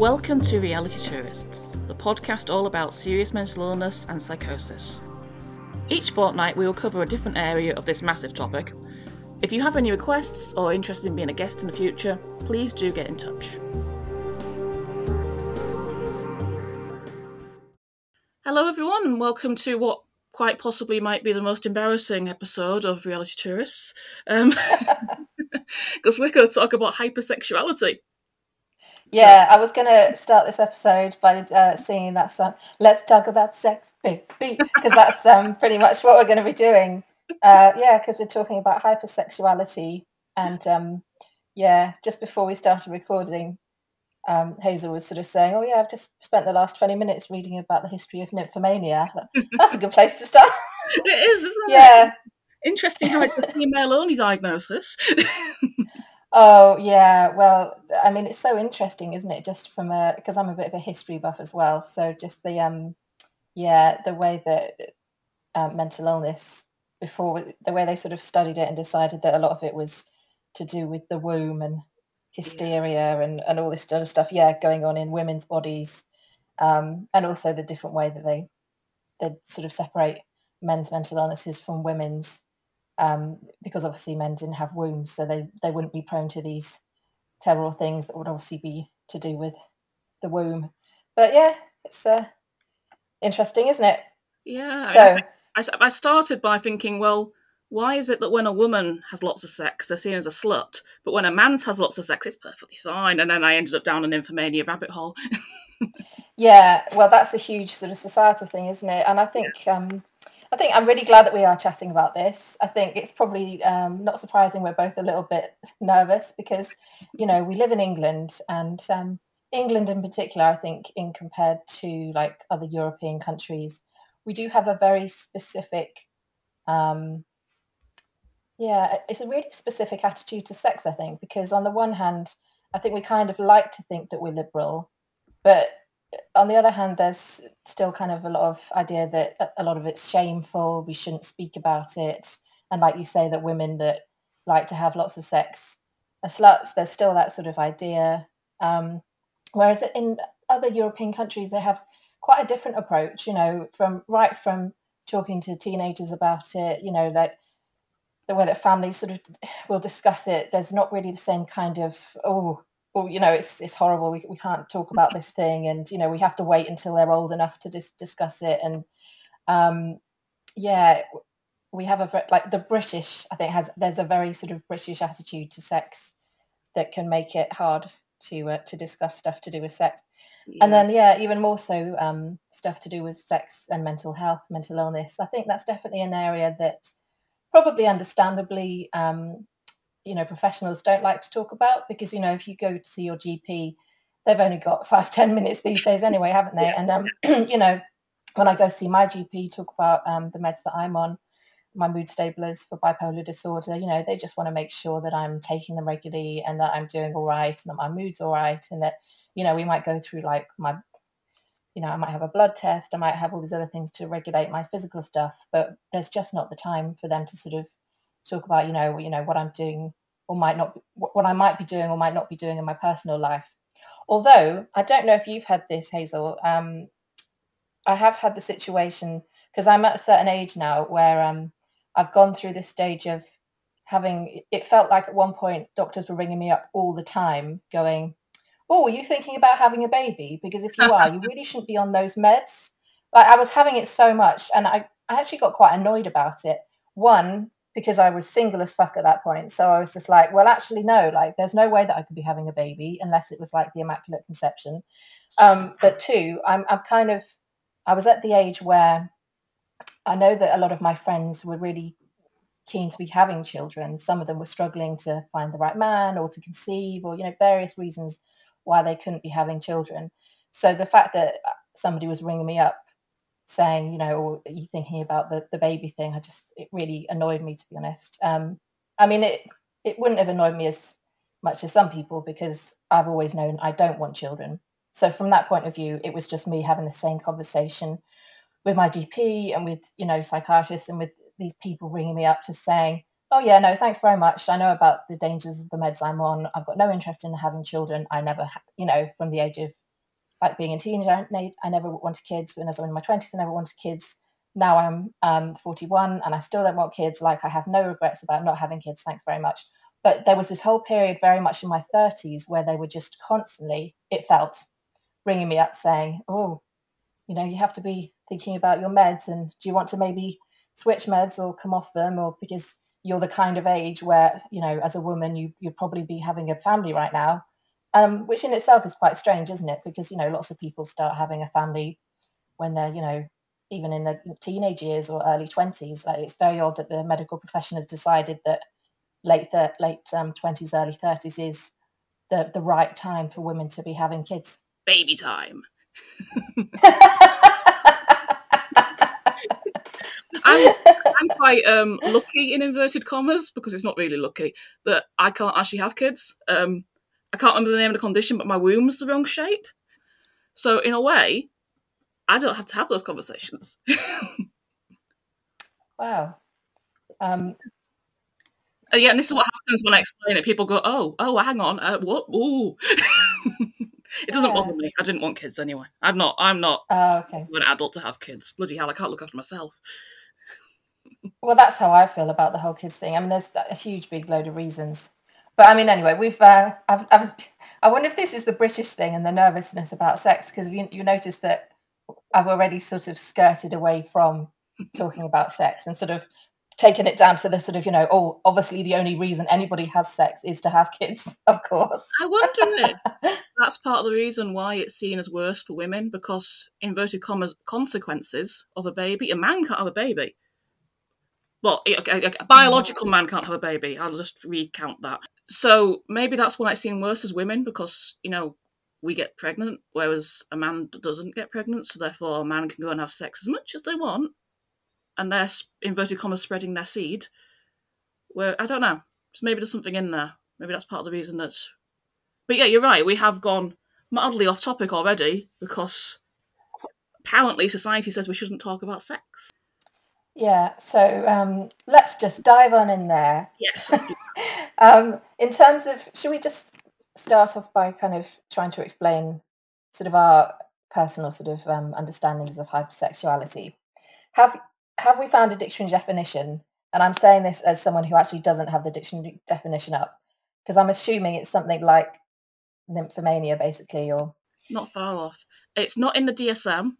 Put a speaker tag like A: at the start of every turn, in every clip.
A: Welcome to Reality Tourists, the podcast all about serious mental illness and psychosis. Each fortnight, we will cover a different area of this massive topic. If you have any requests or interested in being a guest in the future, please do get in touch. Hello, everyone, and welcome to what quite possibly might be the most embarrassing episode of Reality Tourists. Because um, we're going to talk about hypersexuality.
B: Yeah, I was going to start this episode by uh, singing that song. Let's talk about sex, baby, because that's um, pretty much what we're going to be doing. Uh, yeah, because we're talking about hypersexuality, and um, yeah, just before we started recording, um, Hazel was sort of saying, "Oh yeah, I've just spent the last twenty minutes reading about the history of nymphomania. That's a good place to start."
A: It is, isn't yeah. it? Interesting how it's a female-only diagnosis.
B: oh yeah, well, I mean, it's so interesting, isn't it? Just from a because I'm a bit of a history buff as well, so just the um, yeah, the way that uh, mental illness before the way they sort of studied it and decided that a lot of it was to do with the womb and hysteria and, and all this other stuff, yeah, going on in women's bodies, um, and also the different way that they they sort of separate men's mental illnesses from women's, um, because obviously men didn't have wombs, so they they wouldn't be prone to these terrible things that would obviously be to do with the womb. But yeah, it's uh, interesting, isn't it?
A: Yeah. So I, I started by thinking, well, why is it that when a woman has lots of sex, they're seen as a slut, but when a man has lots of sex, it's perfectly fine? And then I ended up down an nymphomania rabbit hole.
B: yeah, well, that's a huge sort of societal thing, isn't it? And I think, um, I think I'm really glad that we are chatting about this. I think it's probably um, not surprising we're both a little bit nervous because, you know, we live in England and um, England in particular, I think, in compared to like other European countries, we do have a very specific um, yeah, it's a really specific attitude to sex, I think, because on the one hand, I think we kind of like to think that we're liberal, but on the other hand, there's still kind of a lot of idea that a lot of it's shameful. We shouldn't speak about it, and like you say, that women that like to have lots of sex are sluts. There's still that sort of idea. Um, whereas in other European countries, they have quite a different approach. You know, from right from talking to teenagers about it. You know, that the way that families sort of will discuss it, there's not really the same kind of oh, oh, you know, it's it's horrible. We we can't talk about this thing, and you know, we have to wait until they're old enough to dis- discuss it. And um, yeah, we have a like the British. I think has there's a very sort of British attitude to sex that can make it hard to uh, to discuss stuff to do with sex. Yeah. And then, yeah, even more so, um, stuff to do with sex and mental health, mental illness. I think that's definitely an area that probably understandably, um, you know, professionals don't like to talk about because, you know, if you go to see your GP, they've only got five, ten minutes these days anyway, haven't they? And, um, you know, when I go see my GP, talk about um, the meds that I'm on, my mood stablers for bipolar disorder, you know, they just want to make sure that I'm taking them regularly and that I'm doing all right and that my mood's all right and that, you know, we might go through like my you know, I might have a blood test, I might have all these other things to regulate my physical stuff, but there's just not the time for them to sort of talk about, you know, you know what I'm doing or might not, what I might be doing or might not be doing in my personal life. Although I don't know if you've had this, Hazel. Um, I have had the situation because I'm at a certain age now where um, I've gone through this stage of having. It felt like at one point doctors were ringing me up all the time, going, oh, are you thinking about having a baby? Because if you are, you really shouldn't be on those meds. Like I was having it so much, and I, I actually got quite annoyed about it. One, because I was single as fuck at that point. So I was just like, well, actually, no, like there's no way that I could be having a baby unless it was like the Immaculate Conception. Um, but two, I'm, I'm kind of, I was at the age where I know that a lot of my friends were really keen to be having children. Some of them were struggling to find the right man or to conceive or, you know, various reasons why they couldn't be having children. So the fact that somebody was ringing me up saying, you know, are you thinking about the, the baby thing? I just, it really annoyed me, to be honest. Um, I mean, it, it wouldn't have annoyed me as much as some people because I've always known I don't want children. So from that point of view, it was just me having the same conversation with my GP and with, you know, psychiatrists and with these people ringing me up to saying, oh yeah no thanks very much i know about the dangers of the meds i'm on i've got no interest in having children i never ha- you know from the age of like being a teenager, I never wanted kids. When I was in my 20s, I never wanted kids. Now I'm um, 41 and I still don't want kids. Like I have no regrets about not having kids. Thanks very much. But there was this whole period very much in my 30s where they were just constantly, it felt, ringing me up saying, oh, you know, you have to be thinking about your meds and do you want to maybe switch meds or come off them or because you're the kind of age where, you know, as a woman, you, you'd probably be having a family right now um, which in itself is quite strange, isn't it? Because you know, lots of people start having a family when they're, you know, even in their teenage years or early twenties. Like it's very odd that the medical profession has decided that late thir- late um, twenties, early thirties is the the right time for women to be having kids.
A: Baby time. I'm, I'm quite um, lucky in inverted commas because it's not really lucky that I can't actually have kids. Um, I can't remember the name of the condition, but my womb's the wrong shape. So in a way, I don't have to have those conversations.
B: wow. Um,
A: uh, yeah, and this is what happens when I explain it. People go, "Oh, oh, hang on, uh, what? Ooh." it doesn't yeah. bother me. I didn't want kids anyway. I'm not. I'm not
B: uh, okay.
A: an adult to have kids. Bloody hell, I can't look after myself.
B: well, that's how I feel about the whole kids thing. I mean, there's a huge, big load of reasons but I mean, anyway, we've. Uh, I've, I've, i wonder if this is the British thing and the nervousness about sex because you, you notice that I've already sort of skirted away from talking about sex and sort of taken it down to the sort of you know oh obviously the only reason anybody has sex is to have kids of course
A: i wonder if that's part of the reason why it's seen as worse for women because inverted commas consequences of a baby a man can't have a baby well, a, a, a, biological man can't have a baby. I'll just recount that. So maybe that's why it's seen worse as women because you know we get pregnant, whereas a man doesn't get pregnant. So therefore, a man can go and have sex as much as they want, and they're inverted commas spreading their seed. Where I don't know, So maybe there's something in there. Maybe that's part of the reason that. But yeah, you're right. We have gone mildly off topic already because apparently society says we shouldn't talk about sex.
B: Yeah, so um, let's just dive on in there.
A: Yes.
B: um, in terms of, should we just start off by kind of trying to explain sort of our personal sort of um, understandings of hypersexuality? Have have we found a dictionary definition? And I'm saying this as someone who actually doesn't have the dictionary definition up, because I'm assuming it's something like nymphomania, basically, or
A: not far off. It's not in the DSM.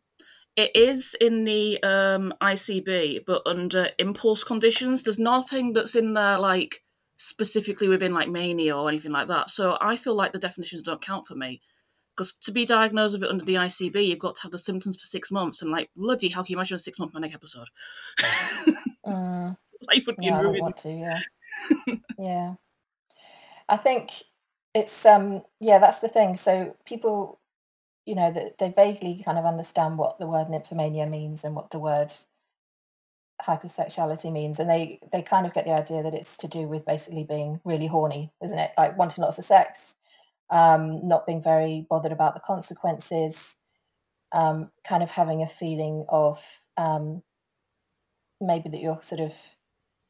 A: It is in the um, ICD, but under impulse conditions. There's nothing that's in there like specifically within like mania or anything like that. So I feel like the definitions don't count for me. Because to be diagnosed with it under the ICD, you've got to have the symptoms for six months, and like bloody hell, can you imagine a six month manic episode?
B: uh,
A: Life would be
B: want to, yeah, yeah. I think it's um yeah, that's the thing. So people you know, that they vaguely kind of understand what the word nymphomania means and what the word hypersexuality means and they they kind of get the idea that it's to do with basically being really horny isn't it? Like wanting lots of sex um not being very bothered about the consequences um kind of having a feeling of um maybe that you're sort of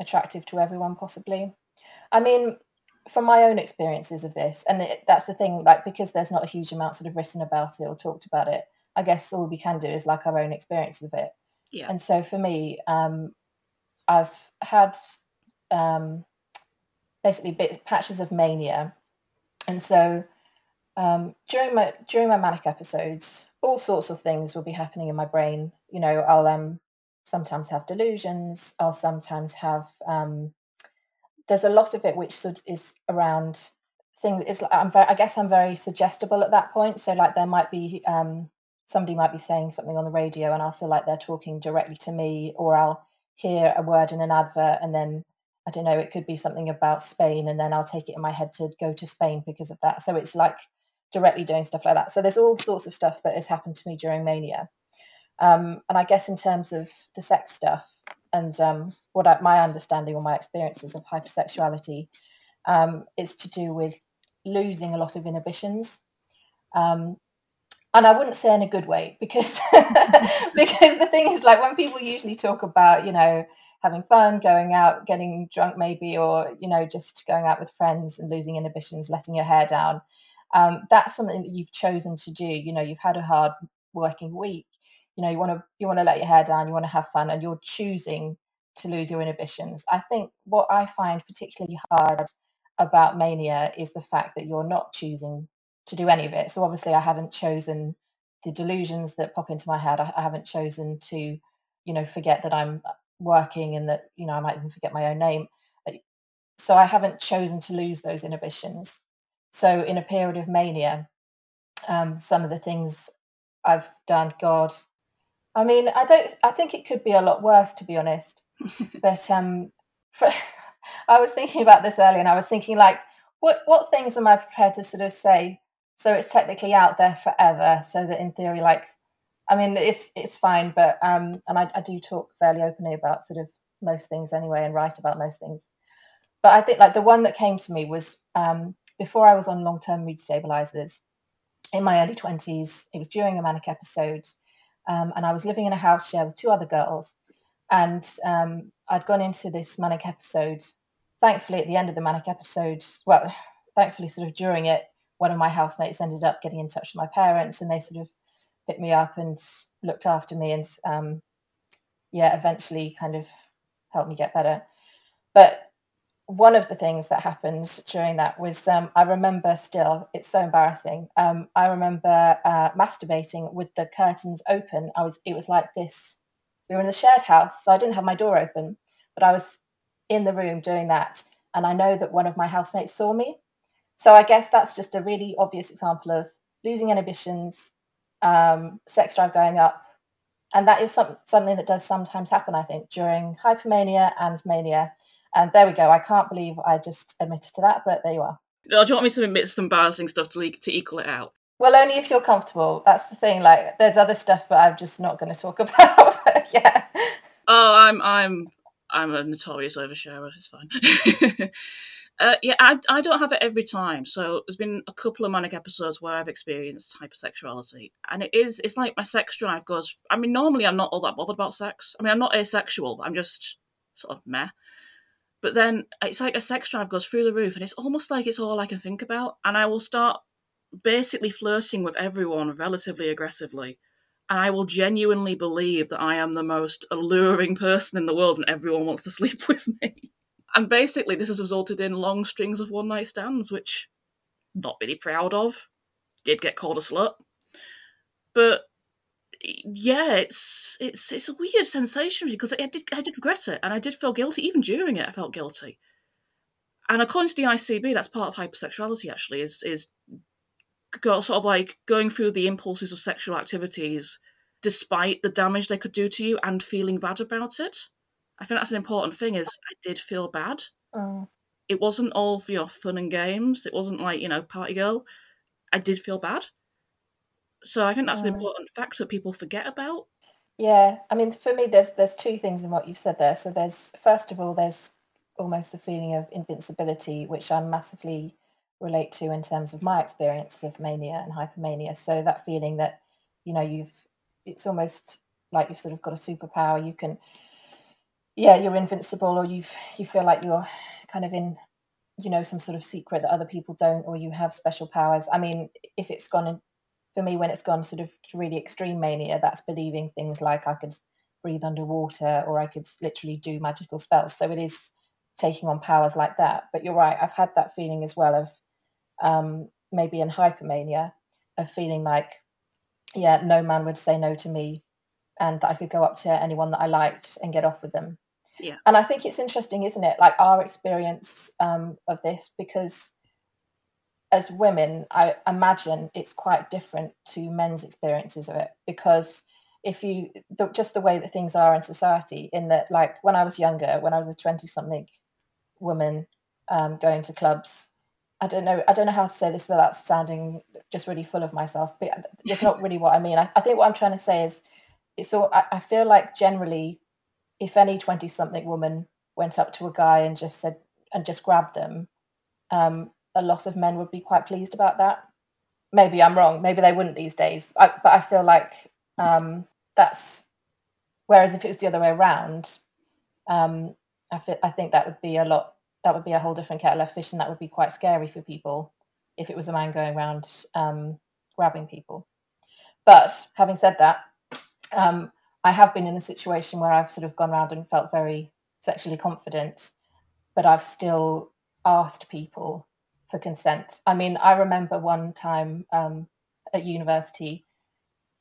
B: attractive to everyone possibly. I mean from my own experiences of this, and it, that's the thing, like because there's not a huge amount sort of written about it or talked about it, I guess all we can do is like our own experiences of it.
A: Yeah.
B: And so for me, um, I've had um, basically bits patches of mania, and so um, during my during my manic episodes, all sorts of things will be happening in my brain. You know, I'll um sometimes have delusions. I'll sometimes have um, there's a lot of it which sort of is around things. Like I'm very, I guess I'm very suggestible at that point. So like there might be um, somebody might be saying something on the radio, and I'll feel like they're talking directly to me, or I'll hear a word in an advert, and then I don't know, it could be something about Spain, and then I'll take it in my head to go to Spain because of that. So it's like directly doing stuff like that. So there's all sorts of stuff that has happened to me during mania. Um, and I guess in terms of the sex stuff, and um, what I, my understanding or my experiences of hypersexuality um, is to do with losing a lot of inhibitions. Um, and I wouldn't say in a good way because because the thing is like when people usually talk about you know having fun, going out, getting drunk maybe, or you know just going out with friends and losing inhibitions, letting your hair down. um, that's something that you've chosen to do. You know, you've had a hard working week. You know, you want to you want to let your hair down, you want to have fun, and you're choosing to lose your inhibitions. I think what I find particularly hard about mania is the fact that you're not choosing to do any of it. So obviously, I haven't chosen the delusions that pop into my head. I, haven't chosen to, you know, forget that I'm working and that you know I might even forget my own name. So I haven't chosen to lose those inhibitions. So in a period of mania, um, some of the things I've done, God, I mean, I don't. I think it could be a lot worse, to be honest. but um, for, I was thinking about this earlier, and I was thinking like, what what things am I prepared to sort of say so it's technically out there forever, so that in theory, like, I mean, it's it's fine, but um, and I, I do talk fairly openly about sort of most things anyway, and write about most things. But I think like the one that came to me was um, before I was on long term mood stabilizers in my early 20s. It was during a manic episode. Um, and I was living in a house share with two other girls. And um, I'd gone into this manic episode. Thankfully, at the end of the manic episode, well, thankfully, sort of during it, one of my housemates ended up getting in touch with my parents and they sort of picked me up and looked after me and, um, yeah, eventually kind of helped me get better. But one of the things that happened during that was um, I remember still, it's so embarrassing. Um, I remember uh, masturbating with the curtains open. I was, it was like this. We were in a shared house, so I didn't have my door open, but I was in the room doing that. And I know that one of my housemates saw me. So I guess that's just a really obvious example of losing inhibitions, um, sex drive going up. And that is some, something that does sometimes happen, I think, during hypomania and mania and there we go. I can't believe I just admitted to that, but there you are.
A: do you want me to admit some embarrassing stuff to, to equal it out?
B: Well, only if you're comfortable. That's the thing. Like, there's other stuff, but I'm just not going to talk about. yeah.
A: Oh, I'm I'm I'm a notorious oversharer. It's fine. uh, yeah, I I don't have it every time. So there's been a couple of manic episodes where I've experienced hypersexuality, and it is it's like my sex drive goes. I mean, normally I'm not all that bothered about sex. I mean, I'm not asexual. But I'm just sort of meh. But then it's like a sex drive goes through the roof, and it's almost like it's all I can think about. And I will start basically flirting with everyone relatively aggressively. And I will genuinely believe that I am the most alluring person in the world and everyone wants to sleep with me. And basically, this has resulted in long strings of one night stands, which not really proud of. Did get called a slut. But yeah, it's it's it's a weird sensation because I did I did regret it and I did feel guilty even during it. I felt guilty, and according to the ICD, that's part of hypersexuality. Actually, is is sort of like going through the impulses of sexual activities despite the damage they could do to you and feeling bad about it. I think that's an important thing. Is I did feel bad.
B: Oh.
A: It wasn't all for your fun and games. It wasn't like you know party girl. I did feel bad so I think that's an important factor that people forget about.
B: Yeah, I mean, for me, there's there's two things in what you've said there. So there's first of all, there's almost the feeling of invincibility, which I massively relate to in terms of my experience of mania and hypomania. So that feeling that you know you've it's almost like you've sort of got a superpower. You can, yeah, you're invincible, or you've you feel like you're kind of in you know some sort of secret that other people don't, or you have special powers. I mean, if it's gone in, for me, when it's gone sort of to really extreme mania, that's believing things like I could breathe underwater or I could literally do magical spells. So it is taking on powers like that. But you're right, I've had that feeling as well of um, maybe in hypermania of feeling like, yeah, no man would say no to me and that I could go up to anyone that I liked and get off with them.
A: Yeah.
B: And I think it's interesting, isn't it? Like our experience um, of this, because as women, I imagine it's quite different to men's experiences of it because if you the, just the way that things are in society, in that like when I was younger, when I was a twenty something woman um, going to clubs, I don't know, I don't know how to say this without sounding just really full of myself, but it's not really what I mean. I, I think what I'm trying to say is, it's all, I, I feel like generally, if any twenty something woman went up to a guy and just said and just grabbed them, um, a lot of men would be quite pleased about that. Maybe I'm wrong. Maybe they wouldn't these days. I, but I feel like um, that's. Whereas if it was the other way around, um, I, I think that would be a lot. That would be a whole different kettle of fish, and that would be quite scary for people if it was a man going around um, grabbing people. But having said that, um, I have been in a situation where I've sort of gone around and felt very sexually confident, but I've still asked people for consent. I mean, I remember one time um, at university,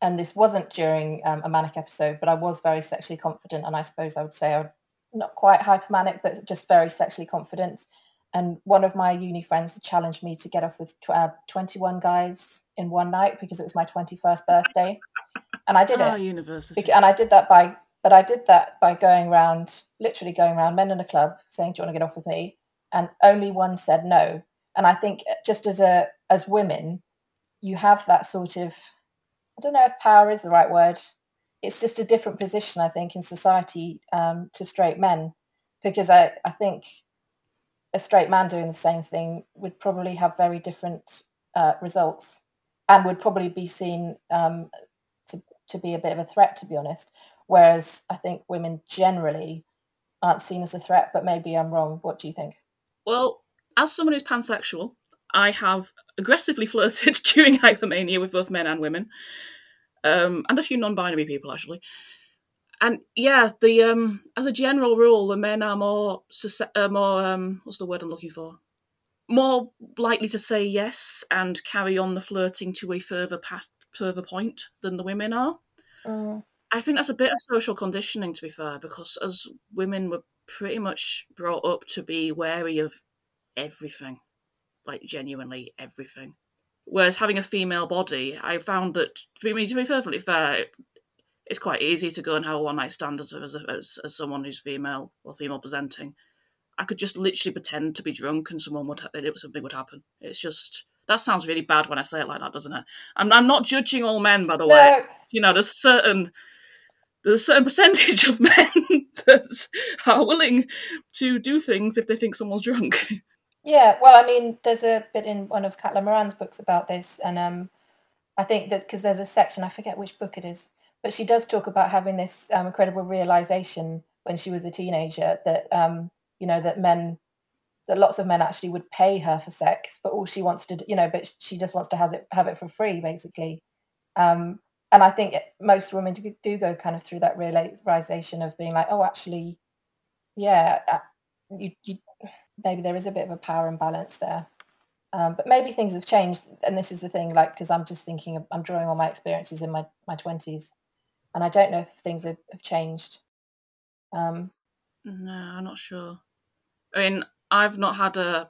B: and this wasn't during um, a manic episode, but I was very sexually confident, and I suppose I would say I am not quite hypermanic, but just very sexually confident. And one of my uni friends challenged me to get off with uh, 21 guys in one night because it was my 21st birthday. And I did
A: Ah,
B: it.
A: university.
B: And I did that by, but I did that by going around, literally going around men in a club saying, "Do you want to get off with me?" And only one said no. And I think just as a as women, you have that sort of, I don't know if power is the right word. It's just a different position, I think, in society um, to straight men, because I I think a straight man doing the same thing would probably have very different uh, results and would probably be seen um, to, to be a bit of a threat, to be honest. Whereas I think women generally aren't seen as a threat, but maybe I'm wrong. What do you think?
A: Well, as someone who's pansexual, I have aggressively flirted during hypermania with both men and women, um, and a few non-binary people actually. And yeah, the um, as a general rule, the men are more uh, more um, what's the word I'm looking for? More likely to say yes and carry on the flirting to a further path, further point than the women are.
B: Mm.
A: I think that's a bit of social conditioning, to be fair, because as women were pretty much brought up to be wary of everything, like genuinely everything. Whereas having a female body, I found that to be to be perfectly fair, it's quite easy to go and have a one night stand as as, as as someone who's female or female presenting. I could just literally pretend to be drunk and someone would it something would happen. It's just that sounds really bad when I say it like that, doesn't it? I'm I'm not judging all men, by the way. You know, there's a certain there's a certain percentage of men that are willing to do things if they think someone's drunk.
B: Yeah. Well, I mean, there's a bit in one of Caitlin Moran's books about this, and um, I think that because there's a section, I forget which book it is, but she does talk about having this um, incredible realization when she was a teenager that um, you know that men that lots of men actually would pay her for sex but all she wants to you know but she just wants to have it have it for free basically um, and i think most women do, do go kind of through that realization of being like oh actually yeah uh, you, you maybe there is a bit of a power imbalance there um, but maybe things have changed and this is the thing like because i'm just thinking of, i'm drawing on my experiences in my, my 20s and i don't know if things have, have changed um,
A: No, I'm not sure. I mean, I've not had a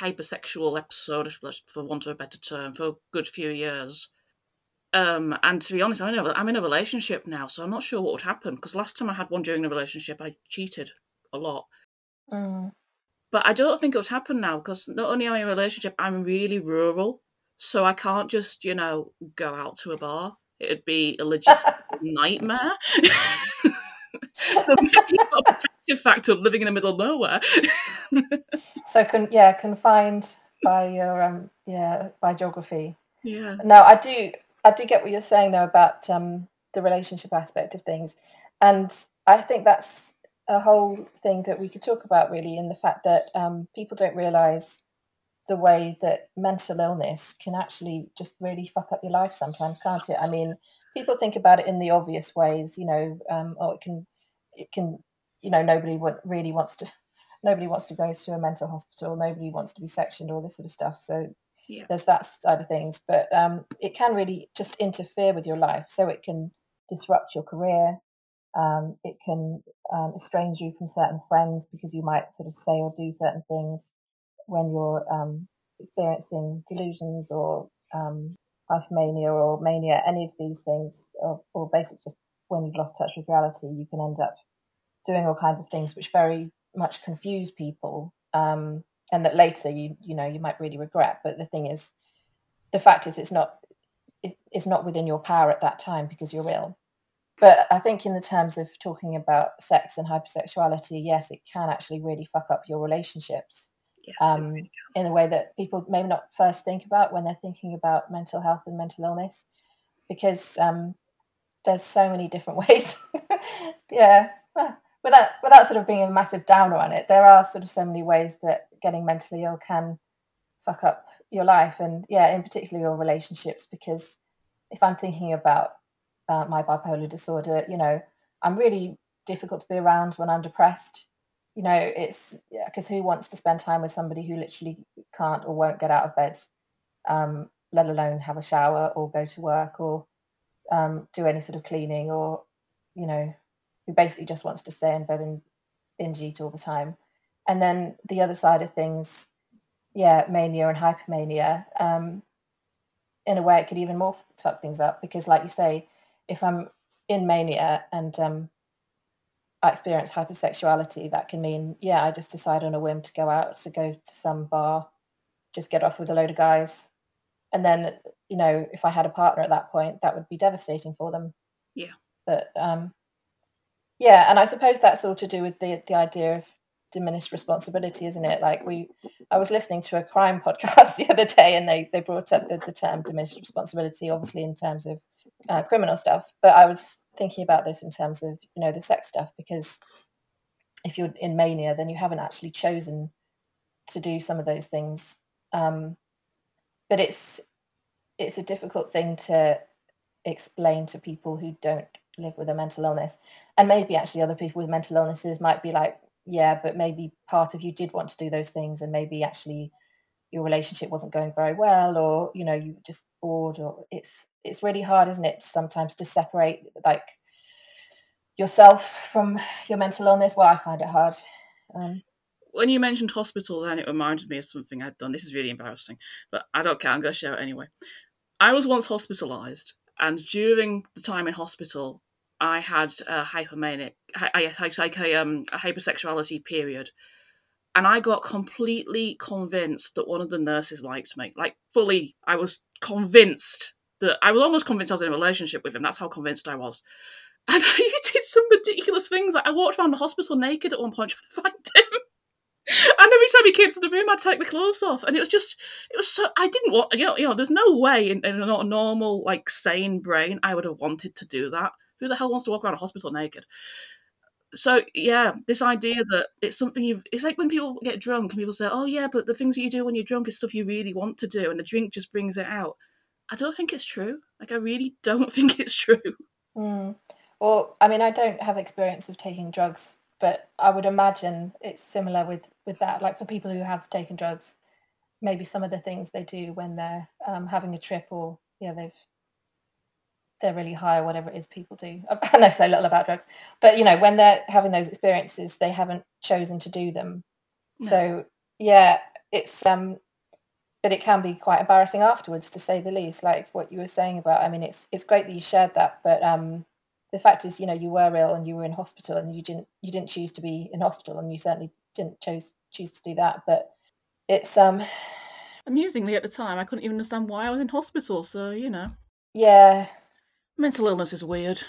A: hypersexual episode, for want of a better term, for a good few years. Um, and to be honest, I'm in, a, I'm in a relationship now, so I'm not sure what would happen. Because last time I had one during a relationship, I cheated a lot.
B: mm,
A: But I don't think it would happen now, because not only am I in a relationship, I'm really rural, so I can't just, you know, go out to a bar. It'd be a logistical nightmare. so maybe a protective factor of living in the middle of nowhere.
B: so con- yeah confined by your um yeah by geography
A: yeah.
B: no i do i do get what you're saying though about um the relationship aspect of things and i think that's a whole thing that we could talk about really in the fact that um, people don't realize the way that mental illness can actually just really fuck up your life sometimes can't it? I mean people think about it in the obvious ways you know um, oh it can it can you know nobody wa- really wants to nobody wants to go to a mental hospital nobody wants to be sectioned all this sort of stuff. So
A: Yeah.
B: there's that side of things. But um, it can really just interfere with your life. So it can disrupt your career um, it can um, estrange you from certain friends because you might sort of say or do certain things when you're um, experiencing delusions or um, or mania, any of these things, or, or basically just when you've lost touch with reality, you can end up doing all kinds of things which very much confuse people, um, and that later you you know you might really regret. But the thing is, the fact is, it's not it, it's not within your power at that time because you're ill. But I think in the terms of talking about sex and hypersexuality, yes, it can actually really fuck up your relationships
A: Yes.
B: um,
A: really
B: in a way that people maybe not first think about when they're thinking about mental health and mental illness, because um, there's so many different ways. yeah, well, without without sort of being a massive downer on it, there are sort of so many ways that getting mentally ill can fuck up your life and yeah in particular your relationships because if i'm thinking about uh, my bipolar disorder you know i'm really difficult to be around when i'm depressed. You know it's because yeah, who wants to spend time with somebody who literally can't or won't get out of bed um, let alone have a shower or go to work or um, do any sort of cleaning or you know who basically just wants to stay in bed and binge eat all the time. And then the other side of things yeah, mania and hypomania, um, in a way it could even more fuck things up because, like you say, if I'm in mania and um, I experience hypersexuality, that can mean, yeah, I just decide on a whim to go out to go to some bar, just get off with a load of guys. And then, you know, if I had a partner at that point, that would be devastating for them.
A: Yeah.
B: But um, yeah, and I suppose that's all to do with the the idea of diminished responsibility, isn't it? Like we, I was listening to a crime podcast the other day, and they they brought up the, the term diminished responsibility, obviously in terms of uh, criminal stuff. But I was thinking about this in terms of you know the sex stuff because if you're in mania, then you haven't actually chosen to do some of those things. Um, but it's it's a difficult thing to explain to people who don't live with a mental illness and maybe actually other people with mental illnesses might be like yeah, but maybe part of you did want to do those things, and maybe actually your relationship wasn't going very well, or you know you were just bored, or it's it's really hard, isn't it, sometimes to separate like yourself from your mental illness. Well, I find it hard. Um,
A: when you mentioned hospital, then it reminded me of something I'd done. This is really embarrassing, but I don't care. I'm going to share it anyway. I was once hospitalised, and during the time in hospital, I had a hypomanic, I like a, um, a hypersexuality period, and I got completely convinced that one of the nurses liked me. Like fully, I was convinced that I was almost convinced I was in a relationship with him. That's how convinced I was. And I did some ridiculous things. Like I walked around the hospital naked at one point trying to find him. And every time he came to the room, I'd take my clothes off, and it was just, it was so. I didn't want, you know, you know. There's no way in, in a normal, like, sane brain I would have wanted to do that. Who the hell wants to walk around a hospital naked? So yeah, this idea that it's something you've it's like when people get drunk and people say, Oh yeah, but the things that you do when you're drunk is stuff you really want to do and the drink just brings it out. I don't think it's true. Like I really don't think it's true.
B: Mm. Well, I mean I don't have experience of taking drugs, but I would imagine it's similar with with that. Like for people who have taken drugs, maybe some of the things they do when they're um, having a trip or yeah, they've they're really high or whatever it is people do. I know so little about drugs, but you know, when they're having those experiences, they haven't chosen to do them. No. So yeah, it's um, but it can be quite embarrassing afterwards, to say the least. Like what you were saying about, I mean, it's it's great that you shared that, but um, the fact is, you know, you were ill and you were in hospital, and you didn't you didn't choose to be in hospital, and you certainly didn't choose choose to do that. But it's um,
A: amusingly at the time, I couldn't even understand why I was in hospital. So you know.
B: Yeah,
A: Mental illness is weird.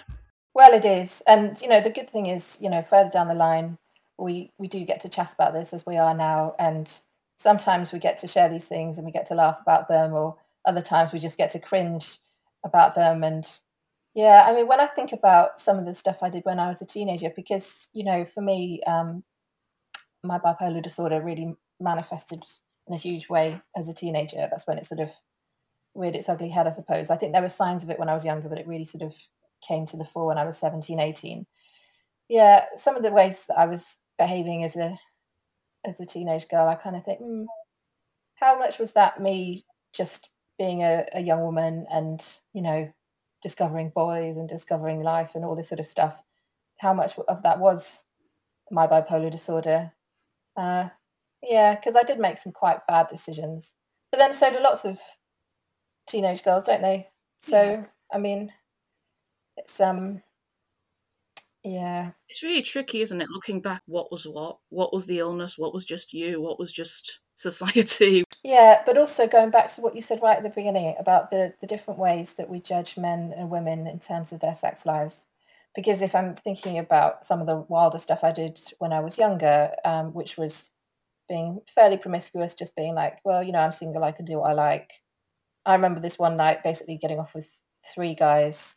B: Well, it is, and you know the good thing is, you know, further down the line, we we do get to chat about this as we are now, and sometimes we get to share these things and we get to laugh about them, or other times we just get to cringe about them. And yeah, I mean, when I think about some of the stuff I did when I was a teenager, because you know, for me, um, my bipolar disorder really manifested in a huge way as a teenager. That's when it sort of reared its ugly head, I suppose. I think there were signs of it when I was younger, but it really sort of came to the fore when I was 17, 18. Yeah, some of the ways that I was behaving as a as a teenage girl, I kind of think, mm, how much was that me just being a, a young woman and you know discovering boys and discovering life and all this sort of stuff? How much of that was my bipolar disorder? Uh, yeah, because I did make some quite bad decisions, but then so do lots of teenage girls, don't they? So yeah. I mean, it's um, yeah,
A: it's really tricky, isn't it? Looking back, what was what? What was the illness? What was just you? What was just society?
B: Yeah, but also going back to what you said right at the beginning about the the different ways that we judge men and women in terms of their sex lives. Because if I'm thinking about some of the wilder stuff I did when I was younger, um, which was being fairly promiscuous, just being like, well, you know, I'm single, I can do what I like. I remember this one night basically getting off with three guys,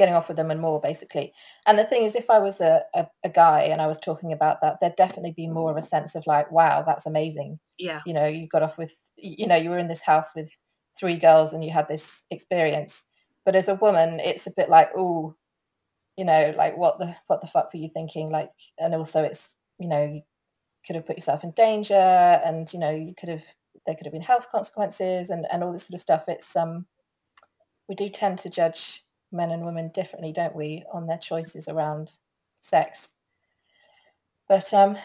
B: getting off with them and more basically. And the thing is, if I was a, a, a, guy and I was talking about that, there'd definitely be more of a sense of like, wow, that's amazing.
A: Yeah.
B: You know, you got off with, you know, you were in this house with three girls and you had this experience. But as a woman, it's a bit like, oh, you know, like what the what the fuck were you thinking? Like, and also it's, you know, you could have put yourself in danger, and you know, you could have there could have been health consequences and and all this sort of stuff. It's um, we do tend to judge men and women differently, don't we, on their choices around sex. But um,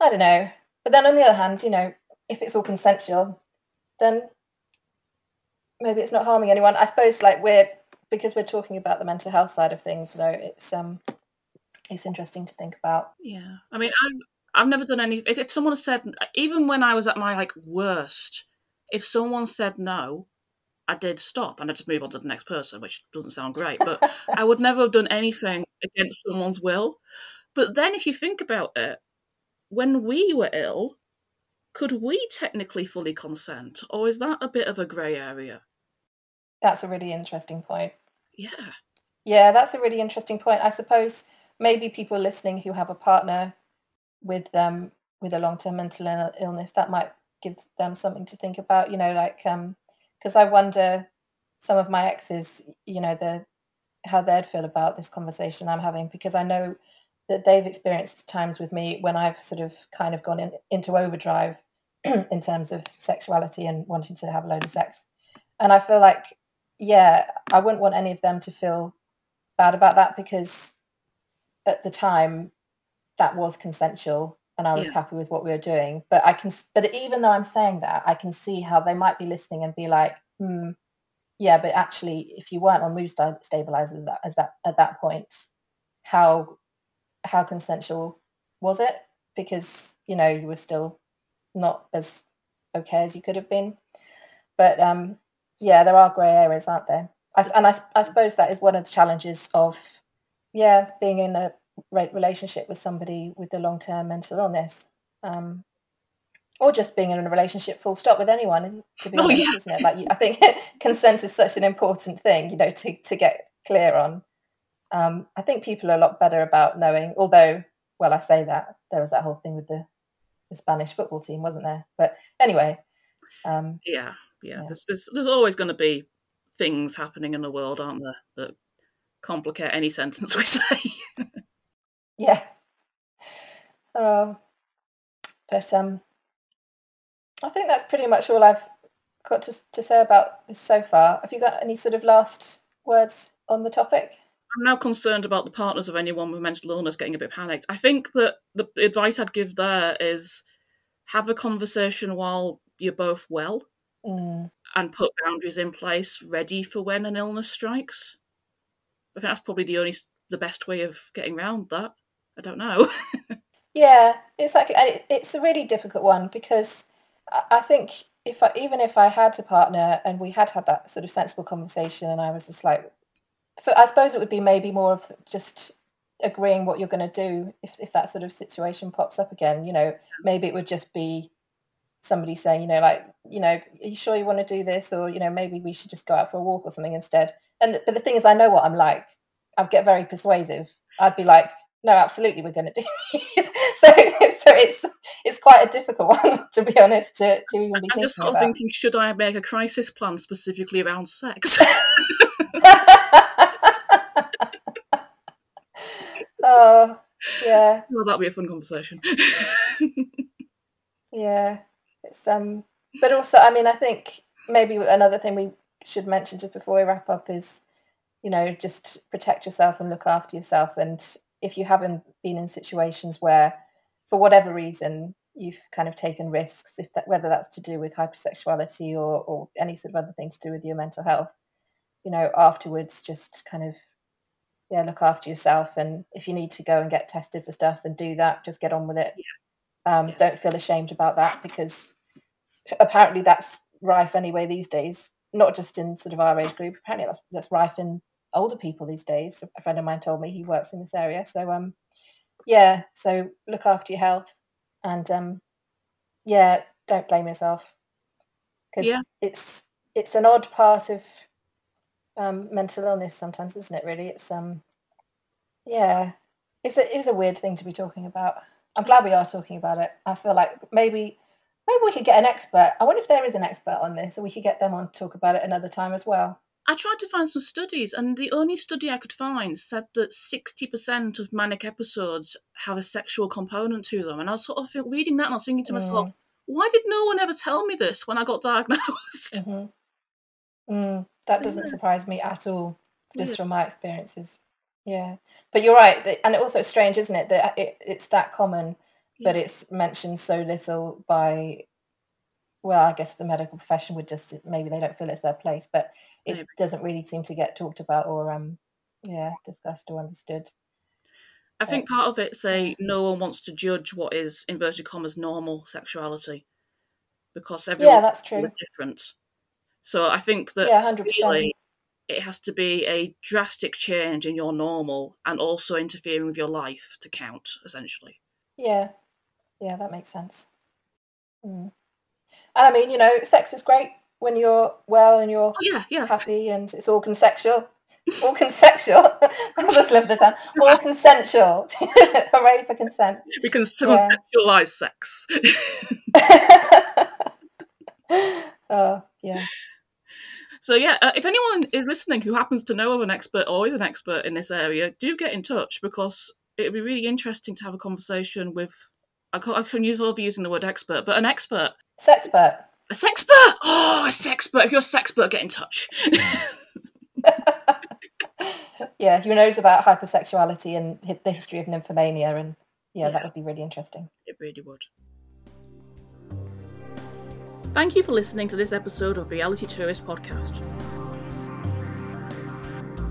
B: I don't know. But then on the other hand, you know, if it's all consensual, then maybe it's not harming anyone. I suppose like we're because we're talking about the mental health side of things, though, it's um it's interesting to think about.
A: Yeah. I mean I've I've never done any if, if someone said even when I was at my like worst, if someone said no, I did stop and I just move on to the next person, which doesn't sound great, but I would never have done anything against someone's will. But then if you think about it, when we were ill, could we technically fully consent? Or is that a bit of a grey area?
B: That's a really interesting point.
A: Yeah.
B: Yeah, that's a really interesting point. I suppose maybe people listening who have a partner with them with a long-term mental illness that might give them something to think about. You know, like um, because I wonder some of my exes, you know, the how they'd feel about this conversation I'm having because I know that they've experienced times with me when I've sort of kind of gone in, into overdrive in terms of sexuality and wanting to have a load of sex. And I feel like, yeah, I wouldn't want any of them to feel bad about that because at the time that was consensual and I was yeah. happy with what we were doing. But I can, but even though I'm saying that, I can see how they might be listening and be like, hmm, yeah, but actually, if you weren't on mood stabilizers that, as that at that point, how how consensual was it? Because you know you were still not as okay as you could have been. But um, yeah, there are grey areas, aren't there? I, and I, I suppose that is one of the challenges of yeah being in a relationship with somebody with a long term mental illness. Um, or just being in a relationship full stop with anyone to be oh, honest, yeah. isn't it? Like I think consent is such an important thing, you know, to to get clear on. Um, I think people are a lot better about knowing, although, well, I say that there was that whole thing with the, the Spanish football team, wasn't there? But anyway, um,
A: yeah, yeah, yeah. There's, there's there's always going to be things happening in the world, aren't there, that complicate any sentence we say.
B: Yeah. Oh, but um, I think that's pretty much all I've got to, to say about this so far. Have you got any sort of last words on the topic?
A: I'm now concerned about the partners of anyone with mental illness getting a bit panicked. I think that the advice I'd give there is have a conversation while you're both well
B: mm.
A: and put boundaries in place ready for when an illness strikes. I think that's probably the only the best way of getting around that. I don't know.
B: yeah, it's like it's a really difficult one because I think if I, even if I had a partner and we had had that sort of sensible conversation, and I was just like, so I suppose it would be maybe more of just agreeing what you're going to do if if that sort of situation pops up again. You know, maybe it would just be somebody saying, you know, like, you know, are you sure you want to do this, or you know, maybe we should just go out for a walk or something instead. And but the thing is, I know what I'm like. I'd get very persuasive. I'd be like, no, absolutely, we're going to do. so, so it's it's quite a difficult one to be honest to, to even be.
A: I'm just sort of thinking, should I make a crisis plan specifically around sex?
B: oh yeah.
A: Well, that'd be a fun conversation.
B: yeah, it's um, but also, I mean, I think maybe another thing we should mention just before we wrap up is, you know, just protect yourself and look after yourself and if you haven't been in situations where, for whatever reason, you've kind of taken risks, if that whether that's to do with hypersexuality or or any sort of other thing to do with your mental health, you know, afterwards just kind of yeah, look after yourself, and if you need to go and get tested for stuff, then do that. Just get on with it.
A: Yeah.
B: Um, yeah. Don't feel ashamed about that because apparently that's rife anyway these days. Not just in sort of our age group. Apparently that's that's rife in older people these days. A friend of mine told me he works in this area. So um, yeah. So look after your health, and um, yeah, don't blame yourself because
A: yeah.
B: it's it's an odd part of um, mental illness sometimes, isn't it? Really, it's um, yeah, it's a it's a weird thing to be talking about. I'm glad we are talking about it. I feel like maybe maybe we could get an expert. I wonder if there is an expert on this, and we could get them on to talk about it another time as well.
A: I tried to find some studies, and the only study I could find said that 60% of manic episodes have a sexual component to them. And I was sort of reading that and I was thinking to myself, mm. why did no one ever tell me this when I got diagnosed?
B: Mm-hmm. Mm, that so, doesn't yeah. surprise me at all, just from my experiences. Yeah. But you're right. And it also strange, isn't it, that it, it's that common, yeah. but it's mentioned so little by well, I guess the medical profession would just maybe they don't feel it's their place, but it maybe. doesn't really seem to get talked about or um yeah discussed or understood.
A: I think part of it say no one wants to judge what is inverted commas normal sexuality because everyone yeah, that's true. is different. So I think that yeah, 100%. really it has to be a drastic change in your normal and also interfering with your life to count essentially.
B: Yeah, yeah, that makes sense. Mm. I mean, you know, sex is great when you're well and you're
A: oh, yeah, yeah.
B: happy and it's all consensual. all consensual. I just love the term. All consensual. Hooray for consent.
A: We can yeah. conceptualize sex.
B: oh, yeah.
A: So yeah, uh, if anyone is listening who happens to know of an expert or is an expert in this area, do get in touch because it would be really interesting to have a conversation with. I can use love using the word expert, but an expert
B: Sexpert.
A: A sexpert? Oh, a sexpert. If you're a sexpert, get in touch.
B: yeah, who knows about hypersexuality and the history of nymphomania, and yeah, yeah, that would be really interesting.
A: It really would. Thank you for listening to this episode of Reality Tourist Podcast.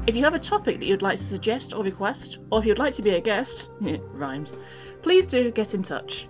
A: If you have a topic that you'd like to suggest or request, or if you'd like to be a guest, it rhymes, please do get in touch.